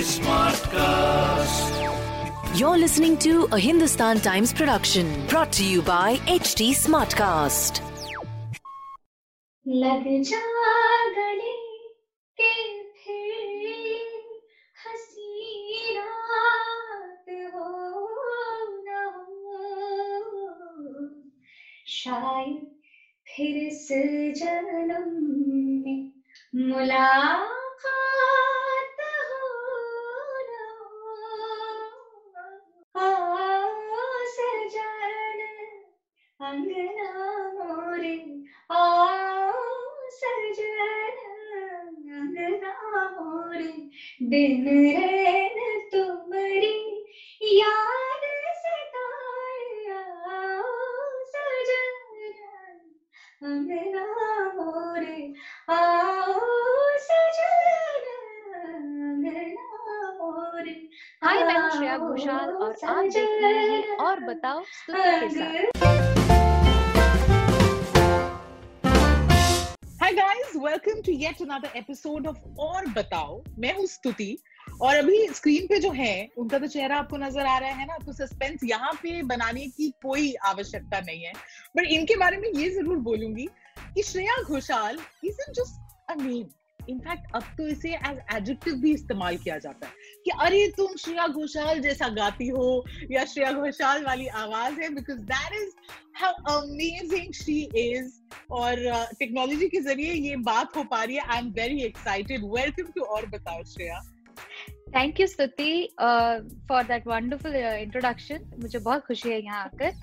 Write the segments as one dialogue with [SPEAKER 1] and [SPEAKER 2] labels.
[SPEAKER 1] Smartcast.
[SPEAKER 2] You're listening to a Hindustan Times production brought to you by HT Smartcast.
[SPEAKER 3] लग जा गले के फिर हंसी रात हो न हो शायद फिर इस जन्म में मुलाकात दिन
[SPEAKER 4] एपिसोड ऑफ़ और बताओ, मैं हूँ स्तुति, और अभी स्क्रीन पे जो है, उनका तो चेहरा आपको नज़र आ रहा है ना तो सस्पेंस यहाँ पे बनाने की कोई आवश्यकता नहीं है। बट इनके बारे में ये ज़रूर बोलूँगी कि Shreya Ghoshal is just a name in fact अब तो इसे एज एडजेक्टिव भी इस्तेमाल किया जाता है कि अरे तुम श्रेया घोषाल जैसा गाती हो या श्रेया घोषाल वाली आवाज़ है because that is how amazing she is और टेक्नोलॉजी uh, के ज़रिए ये बात हो पा रही है। I am very excited welcome to और बताओ Shreya.
[SPEAKER 5] Thank you Stuti for that wonderful introduction मुझे बहुत खुशी है यहाँ आकर।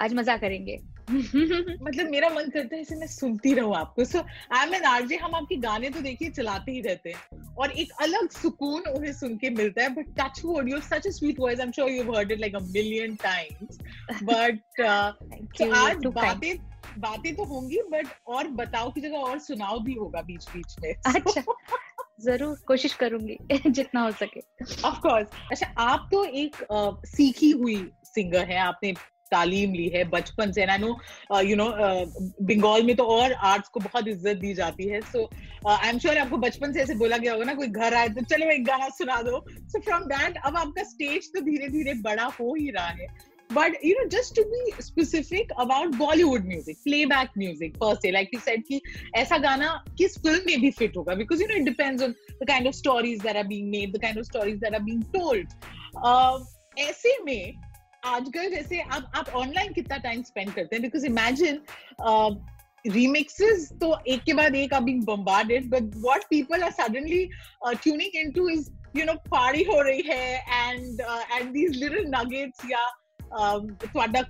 [SPEAKER 5] आज मज़ा करेंगे।
[SPEAKER 4] मतलब मेरा मन करता है इसे मैं सुनती रहूँ आपको। So I am an RJ हम आपके गाने तो देखिए चलाते ही रहते हैं और एक अलग सुकून उन्हें सुन के मिलता है। But touch wood you such a sweet voice I am sure you heard it like a
[SPEAKER 5] million
[SPEAKER 4] times
[SPEAKER 5] but
[SPEAKER 4] आज बातें बातें तो होंगी बट और बताओ की जगह और सुनाओ भी होगा बीच बीच में
[SPEAKER 5] अच्छा ज़रूर कोशिश करूँगी जितना हो सके।
[SPEAKER 4] ऑफ़ कोर्स अच्छा आप तो एक अ, सीखी हुई सिंगर है आपने तालीम ली है बचपन से I know you know Bengal में तो और आर्ट्स को बहुत इज़्ज़त दी जाती है सो आई एम श्योर आपको बचपन से ऐसे बोला गया होगा ना, कोई घर आए तो चलो एक गाना सुना दो। सो फ्रॉम दैट अब आपका स्टेज तो धीरे धीरे बड़ा हो ही रहा है। But you know just to be specific about Bollywood music playback music पर से लाइक यू सेड कि ऐसा गाना किस फ़िल्म में भी फिट होगा? Because you know it depends on the kind of stories that are being made the kind of stories that are being told ऐसे में आजकल जैसे आप आप ऑनलाइन कितना टाइम स्पेंड करते हैं? बिकॉज़ इमेजिन रीमिक्सेस तो एक के बाद एक अभी bombarded but what people are suddenly tuning into is you know पारी हो रही है and and these little nuggets या um,
[SPEAKER 5] तुम्हारा
[SPEAKER 4] uh,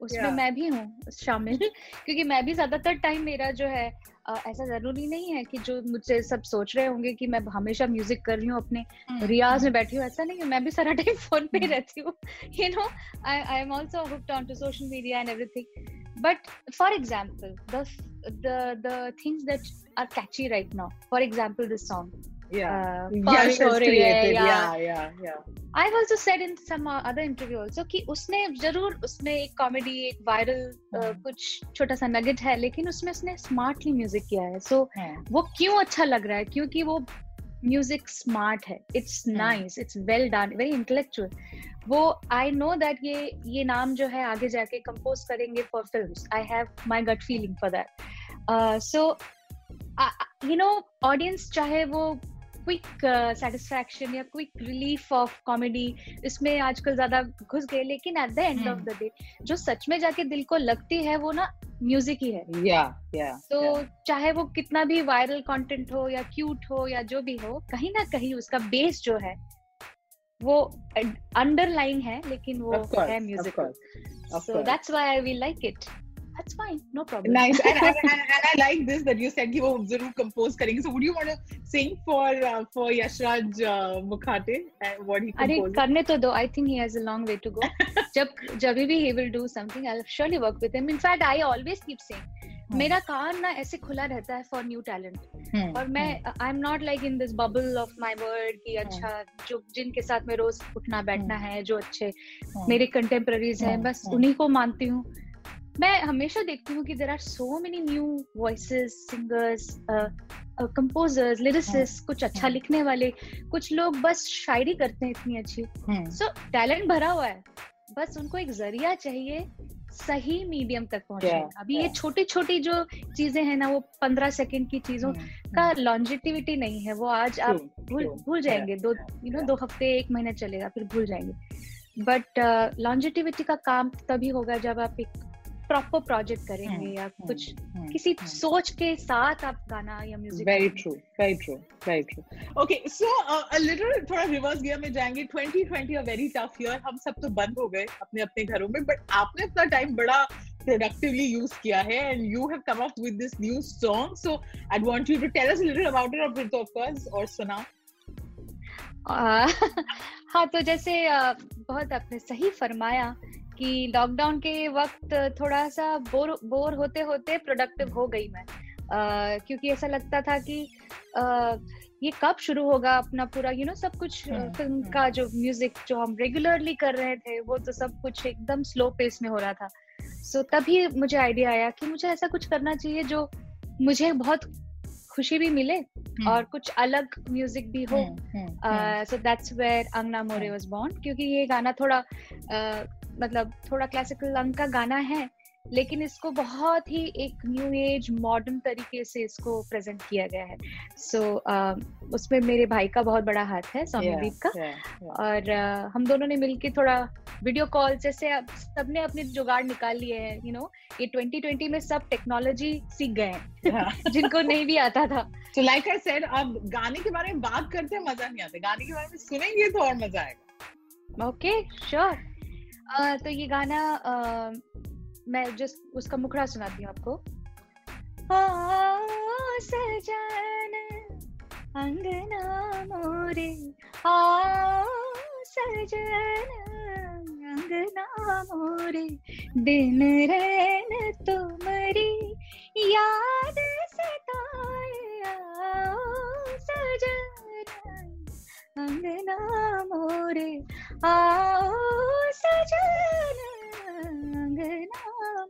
[SPEAKER 5] क्योंकि मैं भी ज़्यादातर टाइम मेरा जो है ऐसा ज़रूरी नहीं है कि जो मुझसे सब सोच रहे होंगे कि मैं हमेशा म्यूज़िक कर रही हूँ अपने रियाज में बैठी हूँ ऐसा नहीं है। मैं भी सारा टाइम फ़ोन पे ही
[SPEAKER 4] हम्म।
[SPEAKER 5] रहती हूँ। You know I I am also hooked on to social media and everything but for example the the the are that right now for example this song.
[SPEAKER 4] Yeah.
[SPEAKER 5] Uh,
[SPEAKER 4] Yash
[SPEAKER 5] बारिश हो
[SPEAKER 4] has
[SPEAKER 5] रही है या
[SPEAKER 4] yeah yeah yeah.
[SPEAKER 5] I've also said in some uh, other interview also कि उसने ज़रूर उसमें एक कॉमेडी एक वायरल
[SPEAKER 4] हम्म।
[SPEAKER 5] कुछ छोटा सा नगेट है लेकिन उसमें उसने स्मार्टली म्यूज़िक किया है। सो
[SPEAKER 4] हाँ.
[SPEAKER 5] वो क्यों अच्छा लग रहा है? क्योंकि वो म्यूज़िक स्मार्ट है।
[SPEAKER 4] It's.
[SPEAKER 5] Nice it's well done very intellectual वो आई नो दैट ये ये नाम जो है आगे जाके कंपोज करेंगे for film I have my gut feeling for that so you know audience चाहे वो क्विक सेटिस्फैक्शन या क्विक रिलीफ ऑफ़ कॉमेडी इसमें आजकल ज़्यादा घुस गए लेकिन at the end
[SPEAKER 4] of.
[SPEAKER 5] The day जो सच में जाके दिल को लगती है वो ना म्यूज़िक ही है
[SPEAKER 4] yeah yeah
[SPEAKER 5] तो. चाहे वो कितना भी वायरल कंटेंट हो या क्यूट हो या जो भी हो कहीं ना कहीं उसका बेस जो है वो अंडरलाइन है लेकिन वो है music
[SPEAKER 4] so
[SPEAKER 5] that's why I we like it that's fine no problem
[SPEAKER 4] Nice, and, and, and, and I like this that you said कि वो ज़रूर compose करेंगे. So would you want to sing for uh, for Yashraj uh, Mukhate and what he composed?
[SPEAKER 5] करने तो दो। I think he has a long way to go जब जब भी he will do something I will surely work with him in fact I always keep saying मेरा कान ना ऐसे खुला रहता है फॉर न्यू टैलेंट
[SPEAKER 4] Hmm,
[SPEAKER 5] और मैं
[SPEAKER 4] hmm.
[SPEAKER 5] I am not like in this bubble of my word कि अच्छा जो जिनके साथ में रोज उठना बैठना है जो अच्छे
[SPEAKER 4] Hmm.
[SPEAKER 5] मेरे कंटेम्पररीज हैं
[SPEAKER 4] Hmm,
[SPEAKER 5] बस
[SPEAKER 4] hmm.
[SPEAKER 5] उन्हीं को मानती हूँ। मैं हमेशा देखती हूँ कि there are so many new voices singers composers lyricist कुछ अच्छा
[SPEAKER 4] हम्म।
[SPEAKER 5] लिखने वाले कुछ लोग बस शायरी करते हैं इतनी अच्छी। सो टैलेंट भरा हुआ है। बस उनको एक ज़रिया चाहिए सही मीडियम तक पहुँचने।
[SPEAKER 4] Yeah,
[SPEAKER 5] अभी ये छोटी छोटी जो चीज़ें हैं ना वो पंद्रह सेकंड की चीज़ों
[SPEAKER 4] हम्म,
[SPEAKER 5] का लॉन्जिटिविटी नहीं है। वो आज आप भूल. भूल जाएँगे। दो
[SPEAKER 4] yeah,
[SPEAKER 5] यू नो
[SPEAKER 4] yeah.
[SPEAKER 5] दो हफ़्ते एक महीना चलेगा फिर भूल जाएँगे। बट लॉन्जिटिविटी का काम तभी होगा जब आप एक प्रॉपर प्रोजेक्ट करेंगे
[SPEAKER 4] हम्म,
[SPEAKER 5] या
[SPEAKER 4] हम्म,
[SPEAKER 5] कुछ
[SPEAKER 4] हम्म,
[SPEAKER 5] किसी
[SPEAKER 4] हम्म.
[SPEAKER 5] सोच के साथ आप गाना या music
[SPEAKER 4] Very true, very true, very true. Okay, so uh, a थोड़ा reverse gear में जाएँगे. 2020 a very tough year. हम सब तो बंद हो गए अपने अपने घरों में, but आपने अपना टाइम बड़ा productively use किया है, and you have come up with this new song. So I'd want you to tell us a little about it, or of course, सुना.
[SPEAKER 5] आ, हाँ तो जैसे बहुत आपने सही फरमाया कि लॉकडाउन के वक्त थोड़ा सा बोर बोर होते होते प्रोडक्टिव हो गई मैं आ, क्योंकि ऐसा लगता था कि आ, ये कब शुरू होगा अपना पूरा यू you नो know, सब कुछ
[SPEAKER 4] हम्म,
[SPEAKER 5] फ़िल्म
[SPEAKER 4] हम्म।
[SPEAKER 5] का जो म्यूज़िक जो हम रेगुलरली कर रहे थे वो तो सब कुछ एकदम स्लो पेस में हो रहा था सो so, तभी मुझे आइडिया आया कि मुझे ऐसा कुछ करना चाहिए जो मुझे बहुत खुशी भी मिले और कुछ अलग म्यूज़िक भी हो
[SPEAKER 4] हम्म, हम्म, हम्म.
[SPEAKER 5] सो दैट्स वेयर अंगना मोरे. वाज बोर्न क्योंकि ये गाना थोड़ा uh, मतलब थोड़ा क्लासिकल अंग का गाना है लेकिन इसको बहुत ही एक न्यू एज मॉडर्न तरीके से इसको प्रेजेंट किया गया है। सो so, uh, उसमें मेरे भाई का बहुत बड़ा हाथ है
[SPEAKER 4] Yeah,
[SPEAKER 5] सौम्यदीप का।
[SPEAKER 4] yeah, yeah.
[SPEAKER 5] और uh, हम दोनों ने मिलके थोड़ा वीडियो कॉल जैसे सबने अपने जुगाड़ निकाल लिए हैं यू नो ये 2020 में सब टेक्नोलॉजी सीख गए हैं
[SPEAKER 4] Yeah.
[SPEAKER 5] जिनको नहीं भी आता था।
[SPEAKER 4] So like I said, अब गाने के बारे में बात करते हैं मज़ा नहीं आता। गाने के बारे में सुनेंगे तो और मज़ा आएगा।
[SPEAKER 5] ओके okay, श्योर तो ये गाना मैं जस्ट उसका मुखड़ा सुनाती हूँ आपको। सजन, अंगना मोरे। सजन, अंगना मोरे। दिन रैन तुमरी याद आओ सजन। अंगना मोरे आओ सजन अंगना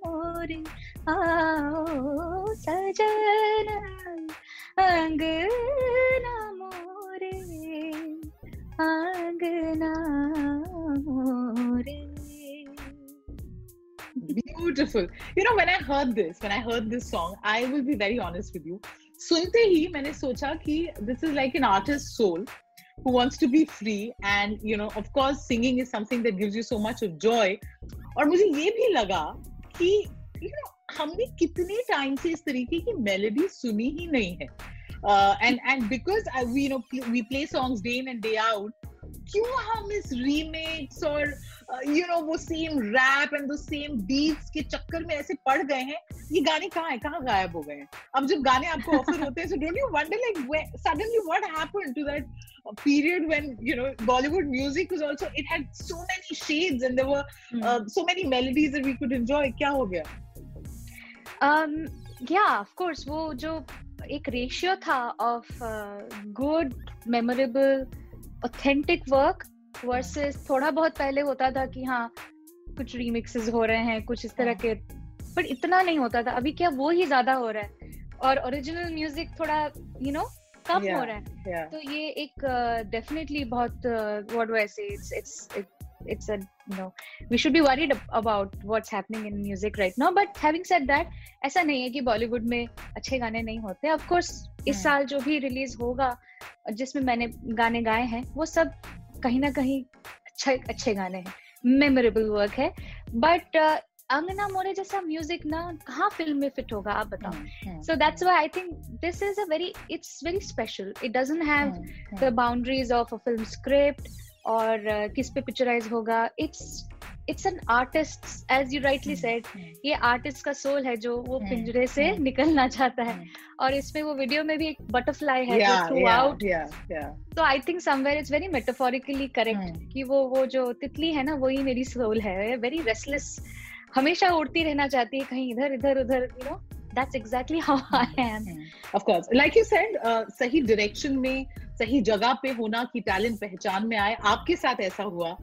[SPEAKER 5] मोरे आओ सजन अंगना मोरे अंगना मोरे
[SPEAKER 4] Beautiful. You know, when I heard this, when I heard this song, I will be very honest with you. सुनते ही मैंने सोचा कि this is like an artist's soul who wants to be free and you know of course singing is something that gives you so much of joy और मुझे ये भी लगा कि you know हमने कितने टाइम से इस तरीके की मेलोडी सुनी ही नहीं है uh, and and because I, we you know we play songs day in and day out क्यों हम इस रीमेक्स और यू नो वो same rap and the same beats के चक्कर में ऐसे पड़ गए हैं ये गाने कहाँ है? कहाँ गायब हो गए हैं? अब जब गाने आपको ऑफ़र होते हैं so don't you wonder like suddenly what happened to that period when you know Bollywood music was also it had so many shades and there were uh, so many melodies that we could enjoy. क्या हो गया?
[SPEAKER 5] Um yeah of course वो जो एक ratio था of good memorable authentic work versus थोड़ा बहुत पहले होता था कि हाँ कुछ रीमिक्सेस हो रहे हैं कुछ इस तरह के बट इतना नहीं होता था। अभी क्या वो ही ज़्यादा हो रहा है। और ओरिजिनल म्यूज़िक थोड़ा यू नो कम हो रहा है।
[SPEAKER 4] yeah.
[SPEAKER 5] तो ये एक डेफिनेटली बहुत what do I say it's it's it's a you know we should be worried ab- about what's happening in music right now. But having said that ऐसा नहीं है कि बॉलीवुड में अच्छे गाने नहीं होते। ऑफ़ कोर्स इस
[SPEAKER 4] हम्म।
[SPEAKER 5] साल जो भी रिलीज़ होगा जिसमें मैंने गाने गाए हैं वो सब कहीं ना कहीं अच्छे अच्छे गाने हैं। मेमोरेबल वर्क है। बट अंगना मोरे जैसा म्यूज़िक ना कहाँ फ़िल्म में फिट होगा आप बताओ।
[SPEAKER 4] सो
[SPEAKER 5] so that's why i think this is a very it's very special. It doesn't have
[SPEAKER 4] hmm,
[SPEAKER 5] the boundaries of a film script और uh, किस पे पिक्चराइज होगा। It's it's an artist as you rightly said ये artist का soul है जो वो
[SPEAKER 4] हम्म,
[SPEAKER 5] पिंजरे से
[SPEAKER 4] हम्म,
[SPEAKER 5] निकलना चाहता है।
[SPEAKER 4] हम्म।
[SPEAKER 5] और इसमें वो वीडियो में भी एक बटरफ्लाई है थ्रू आउट तो I think somewhere it's very metaphorically
[SPEAKER 4] correct.
[SPEAKER 5] कि वो वो जो तितली है ना वही मेरी सोल है। वेरी रेस्टलेस हमेशा उड़ती रहना चाहती है, कहीं इधर इधर, उधर you know that's exactly how I am
[SPEAKER 4] of course like you said सही डायरेक्शन में, सही जगह पे होना कि टैलेंट पहचान में आए, आपके साथ ऐसा हुआ?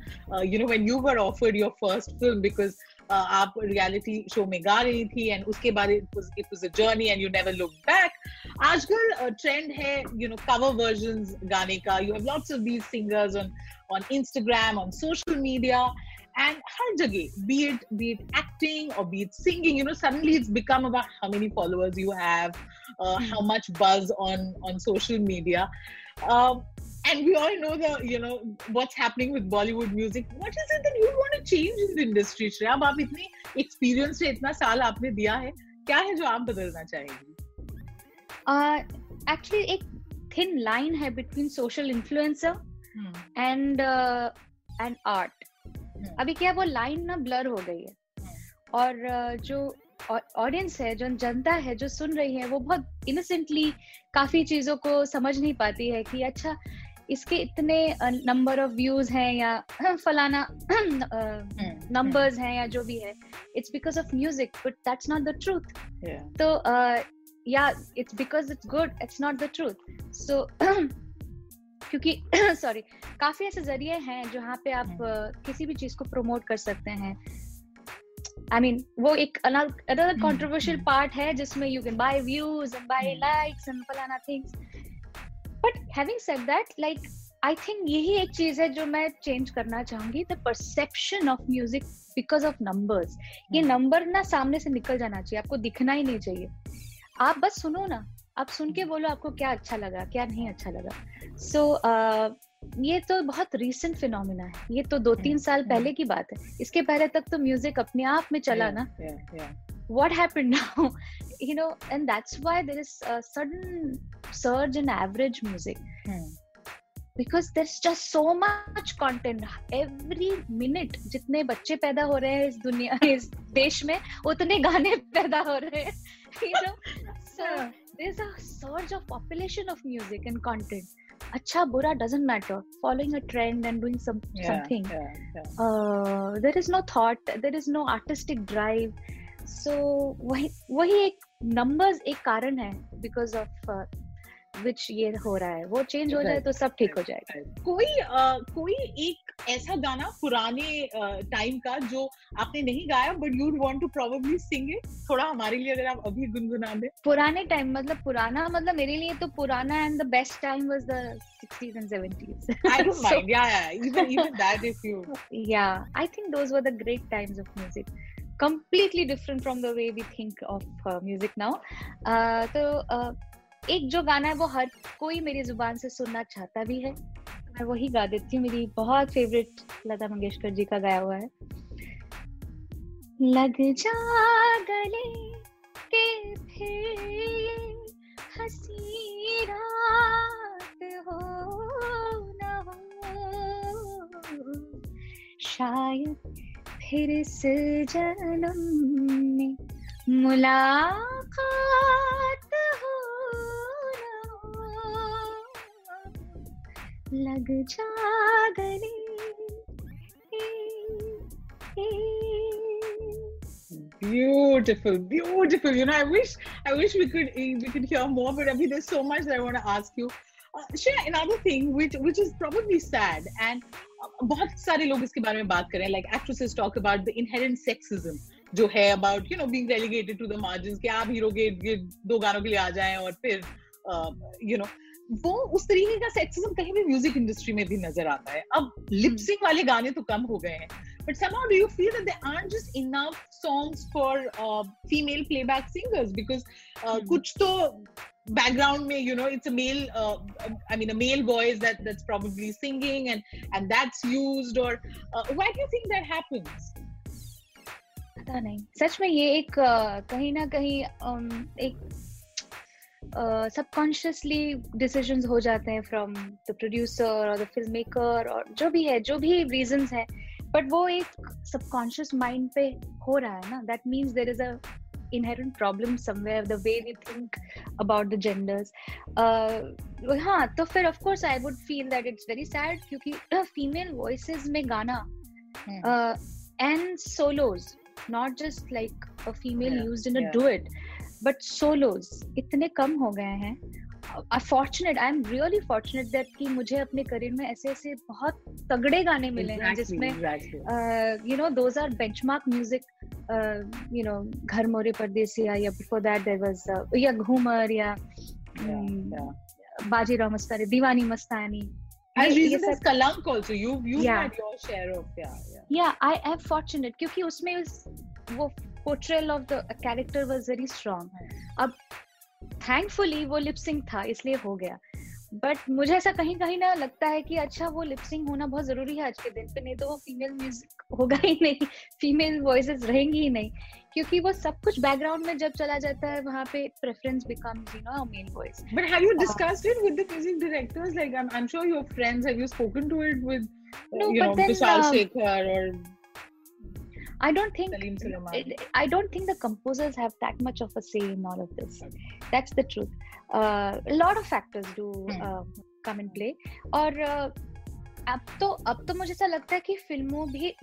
[SPEAKER 4] You know when you were offered your first film because आप रियलिटी शो में गा रही थी एंड उसके बाद it was a journey and you never look back आजकल ट्रेंड है यू नो कवर वर्जन गाने का. You have lots of these singers on on Instagram on social media and har jagah be it be it acting or be it singing you know suddenly it's become about how many followers you have uh, mm. how much buzz on on social media um, and we all know the you know what's happening with bollywood music what is it that you want to change in the industry shreya अब आप इतनी experience से इतना साल आपने दिया है क्या है जो आप बदलना चाहेंगी
[SPEAKER 5] uh, actually एक thin line है between social influencer hmm. and uh, and art hmm. अभी क्या वो लाइन ना ब्लर हो गई है. और जो ऑडियंस है जो जनता है जो सुन रही है वो बहुत इनोसेंटली काफ़ी चीज़ों को समझ नहीं पाती है कि अच्छा इसके इतने नंबर ऑफ़ व्यूज़ हैं या फलाना नंबर्स हैं या जो भी है it's because of music but that's not the truth तो या it's because it's good it's not the truth so क्योंकि सॉरी काफ़ी ऐसे ज़रिए हैं जहाँ पे आप uh, किसी भी चीज़ को प्रमोट कर सकते हैं। आई I मीन mean, वो एक अनदर कंट्रोवर्शियल पार्ट है जिसमें you can buy views and buy likes and फलाना things but having said that like I think यही एक चीज़ है जो मैं चेंज करना चाहूँगी the perception of music because of numbers ये नंबर hmm. ना सामने से निकल जाना चाहिए आपको दिखना ही नहीं चाहिए। आप बस सुनो ना। आप सुन के बोलो आपको क्या अच्छा लगा क्या नहीं अच्छा लगा। सो so, ये तो बहुत रिसेंट फिनोमिना है। ये तो दो तीन हम्म, साल हम्म। पहले की बात है। इसके पहले तक तो म्यूज़िक अपने आप में चला ना। What happen now you know and that's why there is sudden surge in average music because there is just so much content every minute जितने बच्चे पैदा हो रहे हैं इस दुनिया इस देश में उतने गाने पैदा हो रहे हैं। You know sir there's a surge of population of music and content acha bura doesn't matter following a trend and doing some yeah, something yeah, yeah. Uh, there is no thought there is no artistic drive so, वही वही एक numbers एक कारण है because of विच ये हो रहा है। वो चेंज हो जाए तो सब ठीक हो जाएगा।
[SPEAKER 4] कोई कोई एक ऐसा गाना पुराने टाइम का जो आपने नहीं गाया but you want to probably sing it थोड़ा हमारे लिए अगर आप अभी गुनगुना दें।
[SPEAKER 5] पुराने टाइम मतलब पुराना मतलब मेरे लिए तो पुराना and the best time was the way we think of music now तो एक जो गाना है, वो हर कोई मेरी ज़ुबान से सुनना चाहता भी है। मैं वही गा देती हूँ। मेरी बहुत फेवरेट लता मंगेशकर जी का गाया हुआ है। लग जा गले के फिर हो न हो। शायद फिर से जन्म में मुलाकात लग जा
[SPEAKER 4] beautiful beautiful you know i wish i wish we could we could hear more but I mean, there's so much that i want to ask you uh, Shreya, another thing which which is probably sad and बहुत सारे लोग इसके बारे में बात करें like actresses talk about the inherent sexism जो है about you know being relegated to the margins कि आप हीरो के, दो गानों के लिए आ जाएँ और फिर यू uh, नो वो उस तरीके का सेक्सिज्म कहीं भी म्यूज़िक इंडस्ट्री में भी नज़र आता है अब लिपसिंग वाले गाने तो कम हो गए हैं but somehow do you feel that there aren't just enough songs for uh, female playback singers because uh, mm. kuch to background may you know it's a male uh, i mean a male voice that that's probably singing and and that's used or uh, why do you think that happens
[SPEAKER 5] पता नहीं सच में ये एक कहीं ना कहीं एक subconsciously decision हो जाते हैं फ्रॉम द प्रोड्यूसर और द फ़िल्म मेकर और जो भी है जो भी रीजन है बट वो एक सबकॉन्शियस माइंड पे हो रहा है ना? That means there is a inherent problem somewhere the way we think about the genders हाँ तो फिर of course I would feel that it's very sad क्योंकि फीमेल वॉइस में गाना and solos not just like a female use in a do it but solos इतने कम हो गए हैं। Fortunate I am really fortunate that कि मुझे अपने करियर में ऐसे ऐसे बहुत तगड़े गाने मिले हैं जिसमें you know those are benchmark music you know घर मोरे परदेसिया या बिफोर दैट देयर वाज या घूमर या बाजी राव मस्तानी दीवानी मस्तानी।
[SPEAKER 4] As recent as Kalank also, you you've yeah. had your share of yeah
[SPEAKER 5] yeah. Yeah, I am fortunate क्योंकि उसमें उस वो portrayal of the character was very strong. अब थैंकफुली वो लिपसिंग था इसलिए हो गया। बट मुझे ऐसा कहीं कहीं ना लगता है कि अच्छा वो लिपसिंग होना बहुत ज़रूरी है आज के दिन पे नहीं तो वो फीमेल म्यूज़िक होगा ही नहीं फीमेल वॉइसेस रहेंगी ही नहीं। क्योंकि वो सब कुछ बैकग्राउंड में जब चला जाता है वहाँ पे preference becomes you know main voice
[SPEAKER 4] but have you discussed it with the music directors like I am sure your friends have you spoken to it with
[SPEAKER 5] no, you know, Vishal uh, Shekhar or I don't think I don't think the composers have that much of a say in all of this. That's the truth. Uh, a lot of factors do hmm. uh, come in play. और uh, अब तो अब तो मुझे ऐसा लगता है कि फ़िल्मों भी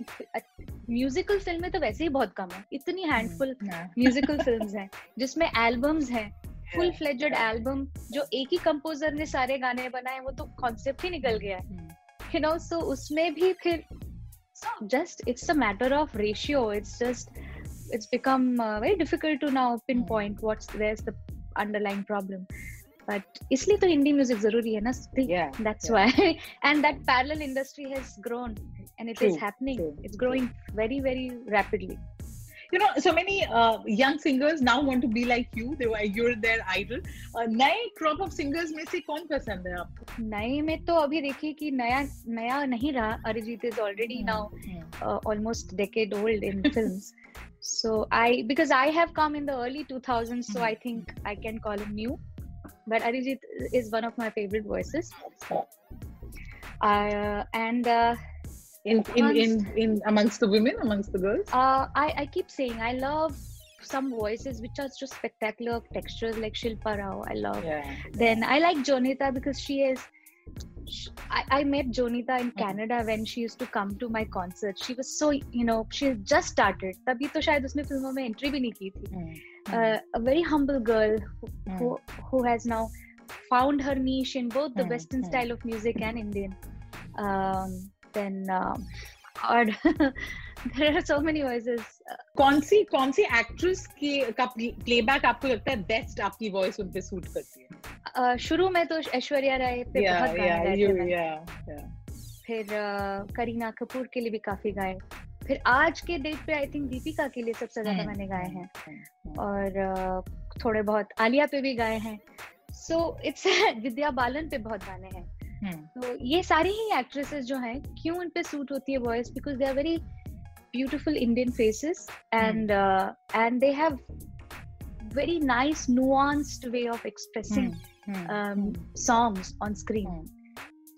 [SPEAKER 5] म्यूजिकल फ़िल्में तो वैसे ही बहुत कम है। इतनी हैंडफुल म्यूजिकल फिल्म्स हैं जिसमें एल्बम्स हैं। फुल फ्लेजेड एल्बम जो एक ही कंपोजर ने सारे गाने बनाए वो तो कॉन्सेप्ट ही निकल गया है। यू नो सो उसमें भी फिर just it's a matter of ratio. It's just it's become uh, very difficult to now pinpoint what's where's the underlying problem. But isliye to hindi music zaruri hai na yeah that's yeah. why. And that parallel industry has grown and it true, is happening. true, it's growing true. very very rapidly
[SPEAKER 4] you know so many uh, young singers now want to be like you they were you're their idol uh, नए crop of singers में से कौन पसंद है आपको
[SPEAKER 5] नए में तो अभी देखिए कि नया नया नहीं रहा Arijit is already now almost decade old in films so i because i have come in the early 2000s so i think i can call him new but arijit is one of my favorite voices uh, and uh,
[SPEAKER 4] in in, in in amongst the women amongst the girls
[SPEAKER 5] uh, i i keep saying i love some voices which are just spectacular textures like Shilpa Rao. I love. Yeah. Then I like Jonita because she is. She, I, I met Jonita in mm-hmm. Canada when she used to come to my concert. She was so you know she just started. तभी तो शायद उसने फिल्मों में entry भी नहीं की थी. Mm-hmm. Uh, a very humble girl who, mm-hmm. who who has now found her niche in both the Western style of music and Indian. Um, then uh, God, there are so many voices.
[SPEAKER 4] कौन सी कौन सी actress की का playback आपको लगता है best आपकी voice उन पे सूट करती है?
[SPEAKER 5] uh, शुरू में तो ऐश्वर्या राय पे yeah, बहुत गाने yeah, you, yeah, yeah. फिर uh, करीना कपूर के लिए भी काफ़ी गाए। फिर आज के डेट पे आई थिंक दीपिका के लिए सबसे ज़्यादा मैंने गाए हैं। और uh, थोड़े बहुत आलिया पे भी गाए हैं। सो इट्स विद्या बालन पे बहुत गाने हैं। हम्म। तो ये सारी ही एक्ट्रेसेस जो हैं क्यों उन पे सूट होती है voice because they are very beautiful Indian faces and and they have very nice nuanced way of expressing songs on screen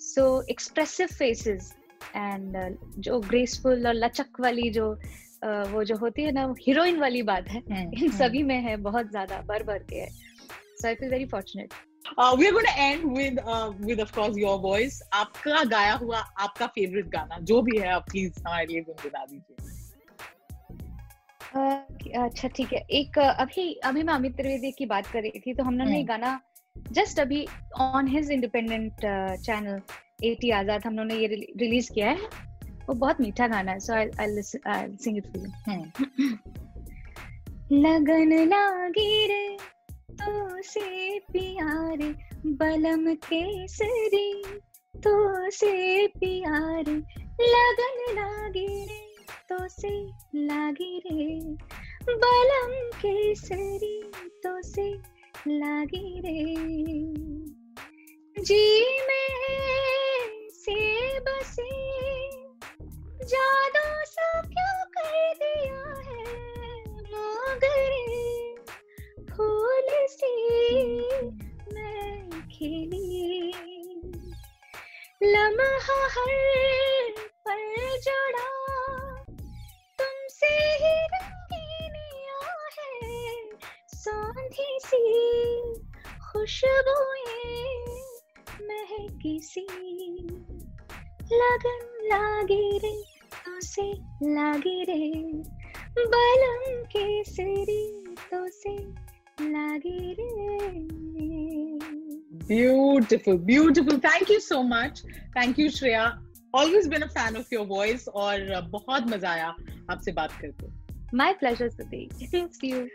[SPEAKER 5] so expressive faces and जो ग्रेसफुल और लचक वाली जो uh, वो जो होती है ना हीरोइन वाली बात है हम्म, इन हम्म। सभी में है बहुत ज़्यादा बर भर के है। So I feel very fortunate
[SPEAKER 4] Uh, we're going to end with uh, with of course your voice. आपका गाया हुआ आपका फेवरेट गाना जो भी है आप प्लीज़ हमारे लिए गुनगुना दीजिए।
[SPEAKER 5] अच्छा ठीक है। एक अभी अभी मैं अमित त्रिवेदी की बात कर रही थी तो हमने ये गाना जस्ट अभी ऑन हिज इंडिपेंडेंट चैनल एटी आज़ाद हम लोगों ने ये रिलीज़ किया है। वो बहुत मीठा गाना है so I I sing it for you लगन लागी रे तो से प्यार बलम केसरी तो से प्यार लगन लागे रे तो से लागे रे। बलम केसरी तो से लागे रे। जी में से बसे जादू लम्हा हर पल जुड़ा। तुमसे ही रंगीनिया है सौंधी सी खुशबुएँ, महकी सी लगन लागे रे तो लागे रे। बलम केसरी तो से lagi deh
[SPEAKER 4] Beautiful, beautiful. Thank you so much. Thank you, Shreya. Always been a fan of your voice और uh, बहुत मजा आया आपसे बात करके.
[SPEAKER 5] My pleasure, Sati. See you.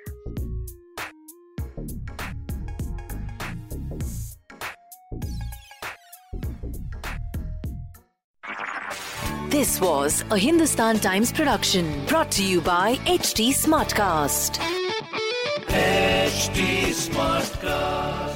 [SPEAKER 2] This was a Hindustan Times production brought to you by HT Smartcast.
[SPEAKER 1] HD Smartcast.